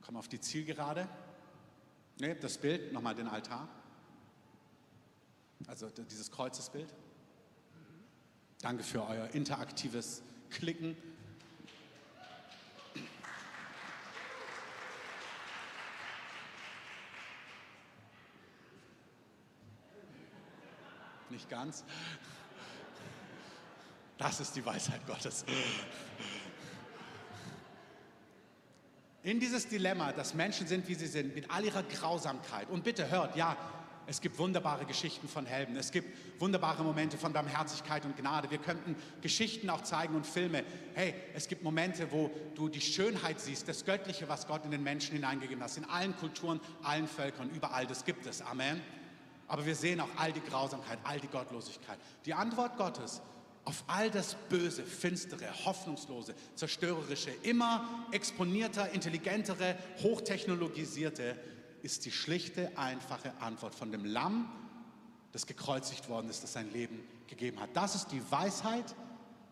Komm auf die Zielgerade. Ne, das Bild, nochmal den Altar. Also dieses Kreuzesbild. Danke für euer interaktives Klicken. Nicht ganz. Das ist die Weisheit Gottes. In dieses Dilemma, dass Menschen sind, wie sie sind, mit all ihrer Grausamkeit. Und bitte hört, ja, es gibt wunderbare Geschichten von Helden. Es gibt wunderbare Momente von Barmherzigkeit und Gnade. Wir könnten Geschichten auch zeigen und Filme. Hey, es gibt Momente, wo du die Schönheit siehst, das Göttliche, was Gott in den Menschen hineingegeben hat. In allen Kulturen, allen Völkern, überall, das gibt es. Amen. Aber wir sehen auch all die Grausamkeit, all die Gottlosigkeit. Die Antwort Gottes auf all das Böse, Finstere, Hoffnungslose, Zerstörerische, immer exponierter, intelligentere, hochtechnologisierte, ist die schlichte, einfache Antwort von dem Lamm, das gekreuzigt worden ist, das sein Leben gegeben hat. Das ist die Weisheit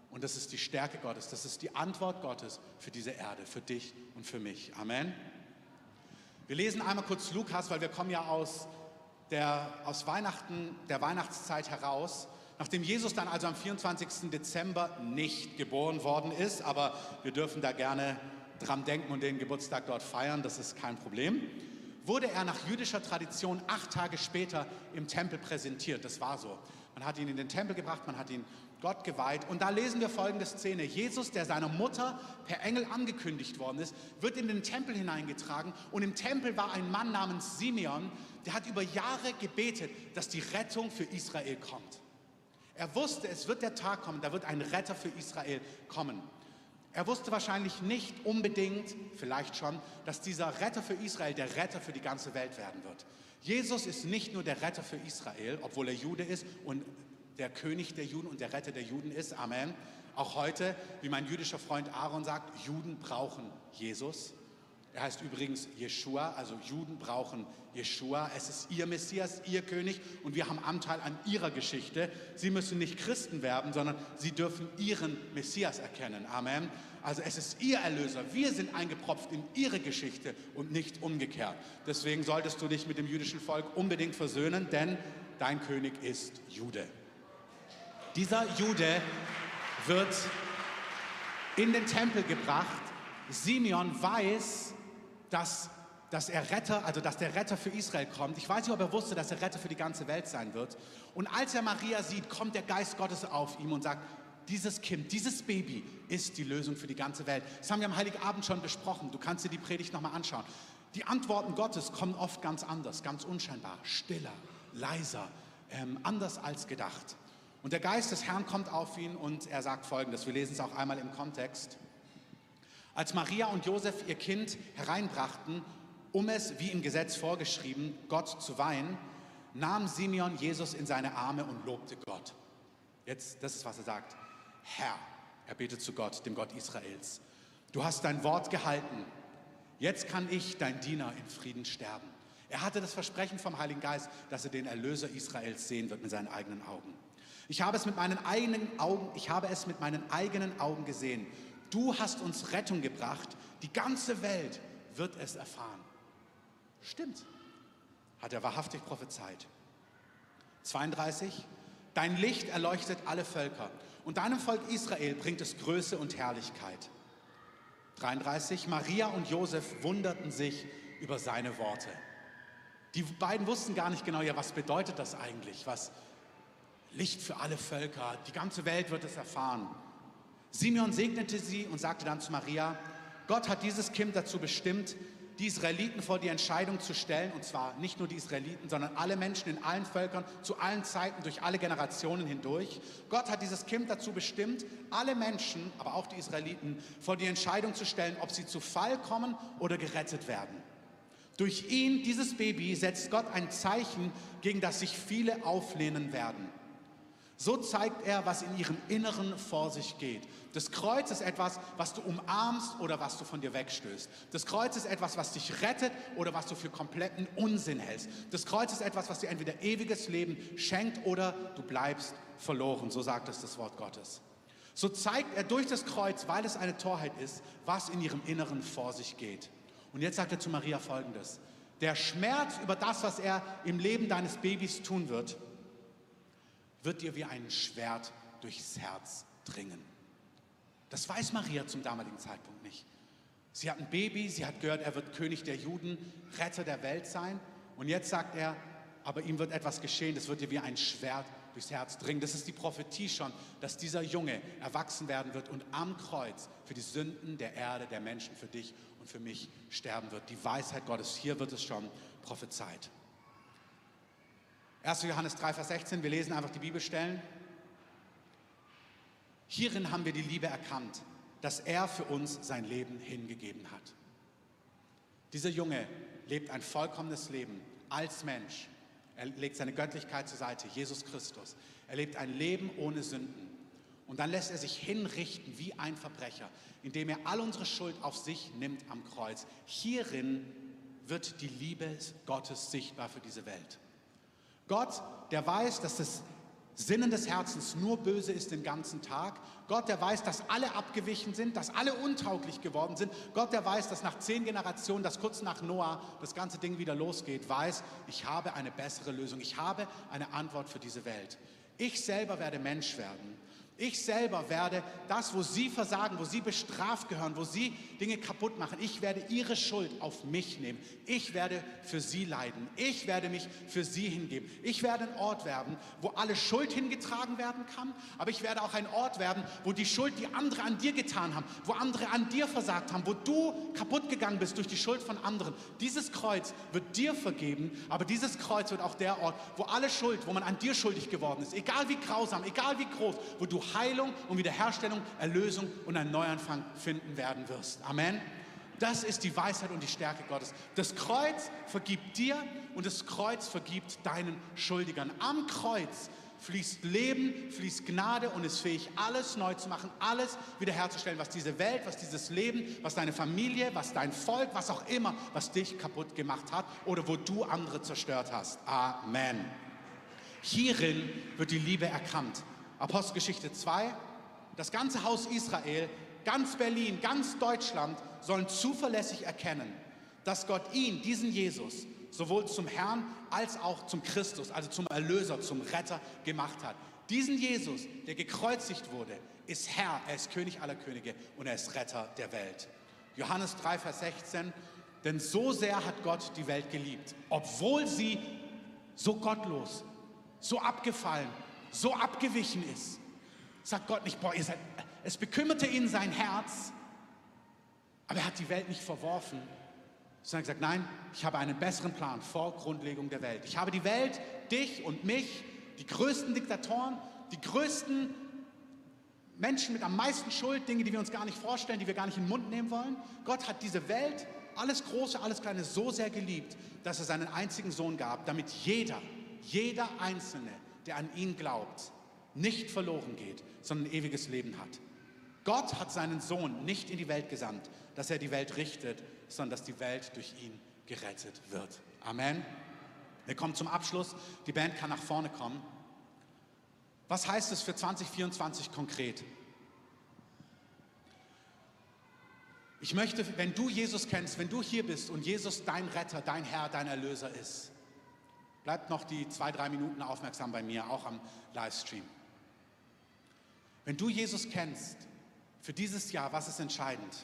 und das ist die Stärke Gottes. Das ist die Antwort Gottes für diese Erde, für dich und für mich. Amen. Wir lesen einmal kurz Lukas, weil wir kommen ja aus, der, aus Weihnachten, der Weihnachtszeit heraus. Nachdem Jesus dann also am 24. Dezember nicht geboren worden ist, aber wir dürfen da gerne dran denken und den Geburtstag dort feiern, das ist kein Problem, wurde er nach jüdischer Tradition acht Tage später im Tempel präsentiert. Das war so. Man hat ihn in den Tempel gebracht, man hat ihn Gott geweiht. Und da lesen wir folgende Szene. Jesus, der seiner Mutter per Engel angekündigt worden ist, wird in den Tempel hineingetragen. Und im Tempel war ein Mann namens Simeon, der hat über Jahre gebetet, dass die Rettung für Israel kommt. Er wusste, es wird der Tag kommen, da wird ein Retter für Israel kommen. Er wusste wahrscheinlich nicht unbedingt, vielleicht schon, dass dieser Retter für Israel der Retter für die ganze Welt werden wird. Jesus ist nicht nur der Retter für Israel, obwohl er Jude ist und der König der Juden und der Retter der Juden ist. Amen. Auch heute, wie mein jüdischer Freund Aaron sagt, Juden brauchen Jesus. Er heißt übrigens Jeshua, also Juden brauchen Jeshua. Es ist ihr Messias, ihr König und wir haben Anteil an ihrer Geschichte. Sie müssen nicht Christen werden, sondern sie dürfen ihren Messias erkennen. Amen. Also es ist ihr Erlöser. Wir sind eingepropft in ihre Geschichte und nicht umgekehrt. Deswegen solltest du dich mit dem jüdischen Volk unbedingt versöhnen, denn dein König ist Jude. Dieser Jude wird in den Tempel gebracht. Simeon weiß, dass, dass er Retter, also dass der Retter für Israel kommt. Ich weiß nicht, ob er wusste, dass er Retter für die ganze Welt sein wird. Und als er Maria sieht, kommt der Geist Gottes auf ihm und sagt, dieses Kind, dieses Baby ist die Lösung für die ganze Welt. Das haben wir am Heiligen Abend schon besprochen. Du kannst dir die Predigt nochmal anschauen. Die Antworten Gottes kommen oft ganz anders, ganz unscheinbar, stiller, leiser, ähm, anders als gedacht. Und der Geist des Herrn kommt auf ihn und er sagt folgendes. Wir lesen es auch einmal im Kontext. Als Maria und Josef ihr Kind hereinbrachten, um es, wie im Gesetz vorgeschrieben, Gott zu weihen, nahm Simeon Jesus in seine Arme und lobte Gott. Jetzt, das ist, was er sagt. Herr, er betet zu Gott, dem Gott Israels. Du hast dein Wort gehalten. Jetzt kann ich, dein Diener, in Frieden sterben. Er hatte das Versprechen vom Heiligen Geist, dass er den Erlöser Israels sehen wird mit seinen eigenen Augen. Ich habe es mit meinen eigenen Augen, ich habe es mit meinen eigenen Augen gesehen. Du hast uns Rettung gebracht. Die ganze Welt wird es erfahren. Stimmt, hat er wahrhaftig prophezeit. 32. Dein Licht erleuchtet alle Völker und deinem Volk Israel bringt es Größe und Herrlichkeit. 33. Maria und Josef wunderten sich über seine Worte. Die beiden wussten gar nicht genau, ja, was bedeutet das eigentlich? Was Licht für alle Völker, die ganze Welt wird es erfahren. Simeon segnete sie und sagte dann zu Maria, Gott hat dieses Kind dazu bestimmt, die Israeliten vor die Entscheidung zu stellen, und zwar nicht nur die Israeliten, sondern alle Menschen in allen Völkern, zu allen Zeiten, durch alle Generationen hindurch. Gott hat dieses Kind dazu bestimmt, alle Menschen, aber auch die Israeliten, vor die Entscheidung zu stellen, ob sie zu Fall kommen oder gerettet werden. Durch ihn, dieses Baby, setzt Gott ein Zeichen, gegen das sich viele auflehnen werden. So zeigt er, was in ihrem Inneren vor sich geht. Das Kreuz ist etwas, was du umarmst oder was du von dir wegstößt. Das Kreuz ist etwas, was dich rettet oder was du für kompletten Unsinn hältst. Das Kreuz ist etwas, was dir entweder ewiges Leben schenkt oder du bleibst verloren. So sagt es das Wort Gottes. So zeigt er durch das Kreuz, weil es eine Torheit ist, was in ihrem Inneren vor sich geht. Und jetzt sagt er zu Maria Folgendes. Der Schmerz über das, was er im Leben deines Babys tun wird, wird dir wie ein Schwert durchs Herz dringen. Das weiß Maria zum damaligen Zeitpunkt nicht. Sie hat ein Baby, sie hat gehört, er wird König der Juden, Retter der Welt sein. Und jetzt sagt er, aber ihm wird etwas geschehen, das wird dir wie ein Schwert durchs Herz dringen. Das ist die Prophetie schon, dass dieser Junge erwachsen werden wird und am Kreuz für die Sünden der Erde, der Menschen, für dich und für mich sterben wird. Die Weisheit Gottes, hier wird es schon prophezeit. 1. Johannes 3, Vers 16, wir lesen einfach die Bibelstellen. Hierin haben wir die Liebe erkannt, dass er für uns sein Leben hingegeben hat. Dieser Junge lebt ein vollkommenes Leben als Mensch. Er legt seine Göttlichkeit zur Seite, Jesus Christus. Er lebt ein Leben ohne Sünden. Und dann lässt er sich hinrichten wie ein Verbrecher, indem er all unsere Schuld auf sich nimmt am Kreuz. Hierin wird die Liebe Gottes sichtbar für diese Welt. Gott, der weiß, dass das Sinnen des Herzens nur böse ist den ganzen Tag. Gott, der weiß, dass alle abgewichen sind, dass alle untauglich geworden sind. Gott, der weiß, dass nach zehn Generationen, dass kurz nach Noah das ganze Ding wieder losgeht, weiß, ich habe eine bessere Lösung. Ich habe eine Antwort für diese Welt. Ich selber werde Mensch werden. Ich selber werde das, wo Sie versagen, wo Sie bestraft gehören, wo Sie Dinge kaputt machen, ich werde Ihre Schuld auf mich nehmen. Ich werde für Sie leiden. Ich werde mich für Sie hingeben. Ich werde ein Ort werden, wo alle Schuld hingetragen werden kann, aber ich werde auch ein Ort werden, wo die Schuld, die andere an dir getan haben, wo andere an dir versagt haben, wo du kaputt gegangen bist durch die Schuld von anderen. Dieses Kreuz wird dir vergeben, aber dieses Kreuz wird auch der Ort, wo alle Schuld, wo man an dir schuldig geworden ist, egal wie grausam, egal wie groß, wo du Heilung und Wiederherstellung, Erlösung und einen Neuanfang finden werden wirst. Amen. Das ist die Weisheit und die Stärke Gottes. Das Kreuz vergibt dir und das Kreuz vergibt deinen Schuldigern. Am Kreuz fließt Leben, fließt Gnade und ist fähig, alles neu zu machen, alles wiederherzustellen, was diese Welt, was dieses Leben, was deine Familie, was dein Volk, was auch immer, was dich kaputt gemacht hat oder wo du andere zerstört hast. Amen. Hierin wird die Liebe erkannt. Apostelgeschichte 2, das ganze Haus Israel, ganz Berlin, ganz Deutschland sollen zuverlässig erkennen, dass Gott ihn, diesen Jesus, sowohl zum Herrn als auch zum Christus, also zum Erlöser, zum Retter gemacht hat. Diesen Jesus, der gekreuzigt wurde, ist Herr, er ist König aller Könige und er ist Retter der Welt. Johannes 3, Vers 16, denn so sehr hat Gott die Welt geliebt, obwohl sie so gottlos, so abgefallen, so abgewichen ist, sagt Gott nicht, boah, ihr seid, es bekümmerte ihn sein Herz, aber er hat die Welt nicht verworfen, sondern gesagt, nein, ich habe einen besseren Plan vor Grundlegung der Welt. Ich habe die Welt, dich und mich, die größten Diktatoren, die größten Menschen mit am meisten Schuld, Dinge, die wir uns gar nicht vorstellen, die wir gar nicht in den Mund nehmen wollen. Gott hat diese Welt, alles Große, alles Kleine, so sehr geliebt, dass er seinen einzigen Sohn gab, damit jeder, jeder Einzelne, der an ihn glaubt, nicht verloren geht, sondern ewiges Leben hat. Gott hat seinen Sohn nicht in die Welt gesandt, dass er die Welt richtet, sondern dass die Welt durch ihn gerettet wird. Amen. Wir kommen zum Abschluss. Die Band kann nach vorne kommen. Was heißt es für 2024 konkret? Ich möchte, wenn du Jesus kennst, wenn du hier bist und Jesus dein Retter, dein Herr, dein Erlöser ist, bleibt noch die zwei, drei Minuten aufmerksam bei mir, auch am Livestream. Wenn du Jesus kennst, für dieses Jahr, was ist entscheidend?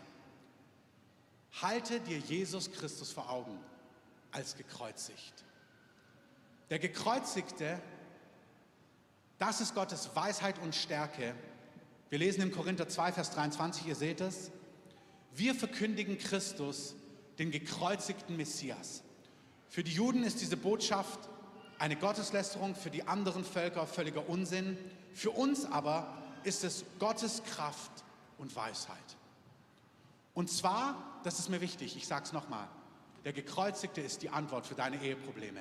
Halte dir Jesus Christus vor Augen als gekreuzigt. Der Gekreuzigte, das ist Gottes Weisheit und Stärke. Wir lesen im Korinther 2, Vers 23, ihr seht es. Wir verkündigen Christus, den gekreuzigten Messias. Für die Juden ist diese Botschaft eine Gotteslästerung, für die anderen Völker völliger Unsinn. Für uns aber ist es Gottes Kraft und Weisheit. Und zwar, das ist mir wichtig, ich sage es nochmal, der Gekreuzigte ist die Antwort für deine Eheprobleme,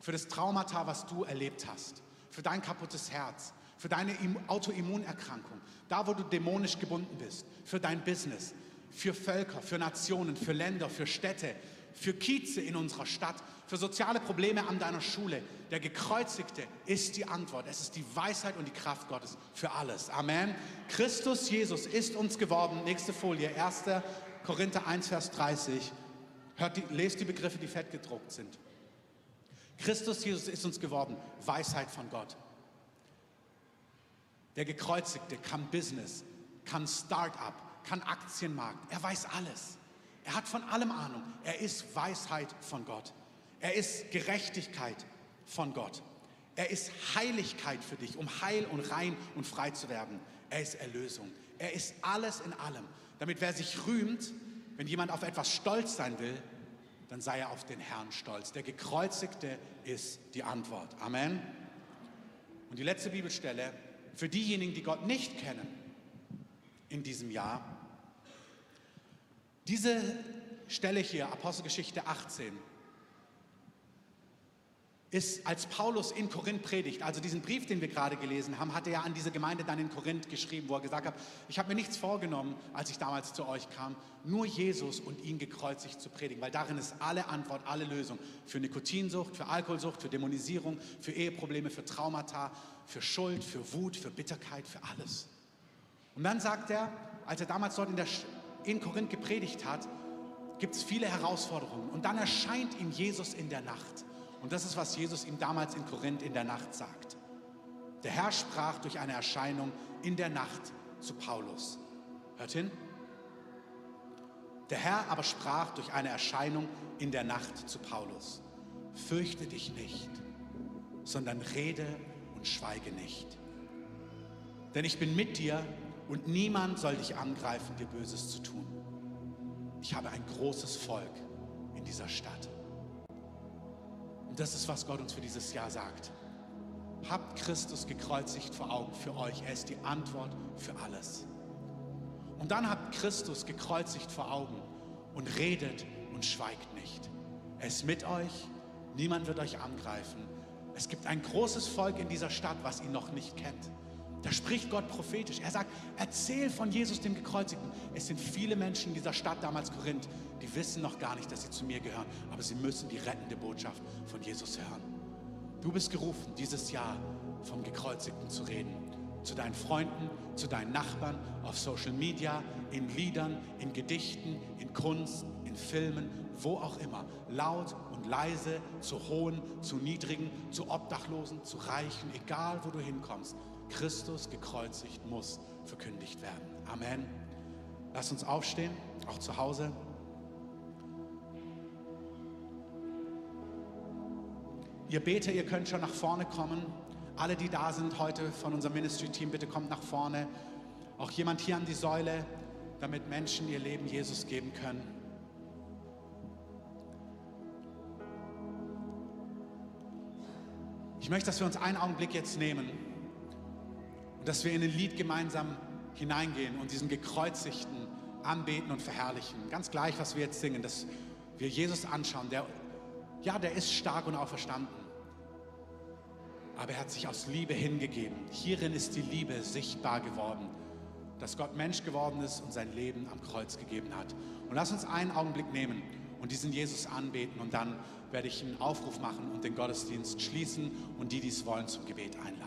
für das Traumata, was du erlebt hast, für dein kaputtes Herz, für deine Autoimmunerkrankung, da wo du dämonisch gebunden bist, für dein Business, für Völker, für Nationen, für Länder, für Städte, für Kieze in unserer Stadt, für soziale Probleme an deiner Schule. Der Gekreuzigte ist die Antwort. Es ist die Weisheit und die Kraft Gottes für alles. Amen. Christus Jesus ist uns geworden. Nächste Folie, 1. Korinther 1, Vers 30. Hört die, lest die Begriffe, die fett gedruckt sind. Christus Jesus ist uns geworden. Weisheit von Gott. Der Gekreuzigte kann Business, kann Start-up, kann Aktienmarkt. Er weiß alles. Er hat von allem Ahnung. Er ist Weisheit von Gott. Er ist Gerechtigkeit von Gott. Er ist Heiligkeit für dich, um heil und rein und frei zu werden. Er ist Erlösung. Er ist alles in allem. Damit wer sich rühmt, wenn jemand auf etwas stolz sein will, dann sei er auf den Herrn stolz. Der Gekreuzigte ist die Antwort. Amen. Und die letzte Bibelstelle für diejenigen, die Gott nicht kennen in diesem Jahr. Diese Stelle hier, Apostelgeschichte 18, ist, als Paulus in Korinth predigt, also diesen Brief, den wir gerade gelesen haben, hat er ja an diese Gemeinde dann in Korinth geschrieben, wo er gesagt hat, ich habe mir nichts vorgenommen, als ich damals zu euch kam, nur Jesus und ihn gekreuzigt zu predigen, weil darin ist alle Antwort, alle Lösung für Nikotinsucht, für Alkoholsucht, für Dämonisierung, für Eheprobleme, für Traumata, für Schuld, für Wut, für Bitterkeit, für alles. Und dann sagt er, als er damals dort in, der, in Korinth gepredigt hat, gibt es viele Herausforderungen. Und dann erscheint ihm Jesus in der Nacht. Und das ist, was Jesus ihm damals in Korinth in der Nacht sagt. Der Herr sprach durch eine Erscheinung in der Nacht zu Paulus. Hört hin. Der Herr aber sprach durch eine Erscheinung in der Nacht zu Paulus. Fürchte dich nicht, sondern rede und schweige nicht. Denn ich bin mit dir und niemand soll dich angreifen, dir Böses zu tun. Ich habe ein großes Volk in dieser Stadt. Und das ist, was Gott uns für dieses Jahr sagt. Habt Christus gekreuzigt vor Augen für euch. Er ist die Antwort für alles. Und dann habt Christus gekreuzigt vor Augen und redet und schweigt nicht. Er ist mit euch, niemand wird euch angreifen. Es gibt ein großes Volk in dieser Stadt, was ihn noch nicht kennt. Da spricht Gott prophetisch. Er sagt, erzähl von Jesus, dem Gekreuzigten. Es sind viele Menschen in dieser Stadt damals Korinth, die wissen noch gar nicht, dass sie zu mir gehören, aber sie müssen die rettende Botschaft von Jesus hören. Du bist gerufen, dieses Jahr vom Gekreuzigten zu reden. Zu deinen Freunden, zu deinen Nachbarn, auf Social Media, in Liedern, in Gedichten, in Kunst, in Filmen, wo auch immer. Laut und leise, zu hohen, zu niedrigen, zu Obdachlosen, zu Reichen, egal wo du hinkommst. Christus gekreuzigt muss verkündigt werden. Amen. Lass uns aufstehen, auch zu Hause. Ihr Beter, ihr könnt schon nach vorne kommen. Alle, die da sind heute von unserem Ministry-Team, bitte kommt nach vorne. Auch jemand hier an die Säule, damit Menschen ihr Leben Jesus geben können. Ich möchte, dass wir uns einen Augenblick jetzt nehmen dass wir in ein Lied gemeinsam hineingehen und diesen gekreuzigten anbeten und verherrlichen. Ganz gleich, was wir jetzt singen, dass wir Jesus anschauen, der, ja, der ist stark und auferstanden. Aber er hat sich aus Liebe hingegeben. Hierin ist die Liebe sichtbar geworden, dass Gott Mensch geworden ist und sein Leben am Kreuz gegeben hat. Und lass uns einen Augenblick nehmen und diesen Jesus anbeten und dann werde ich einen Aufruf machen und den Gottesdienst schließen und die, die es wollen, zum Gebet einladen.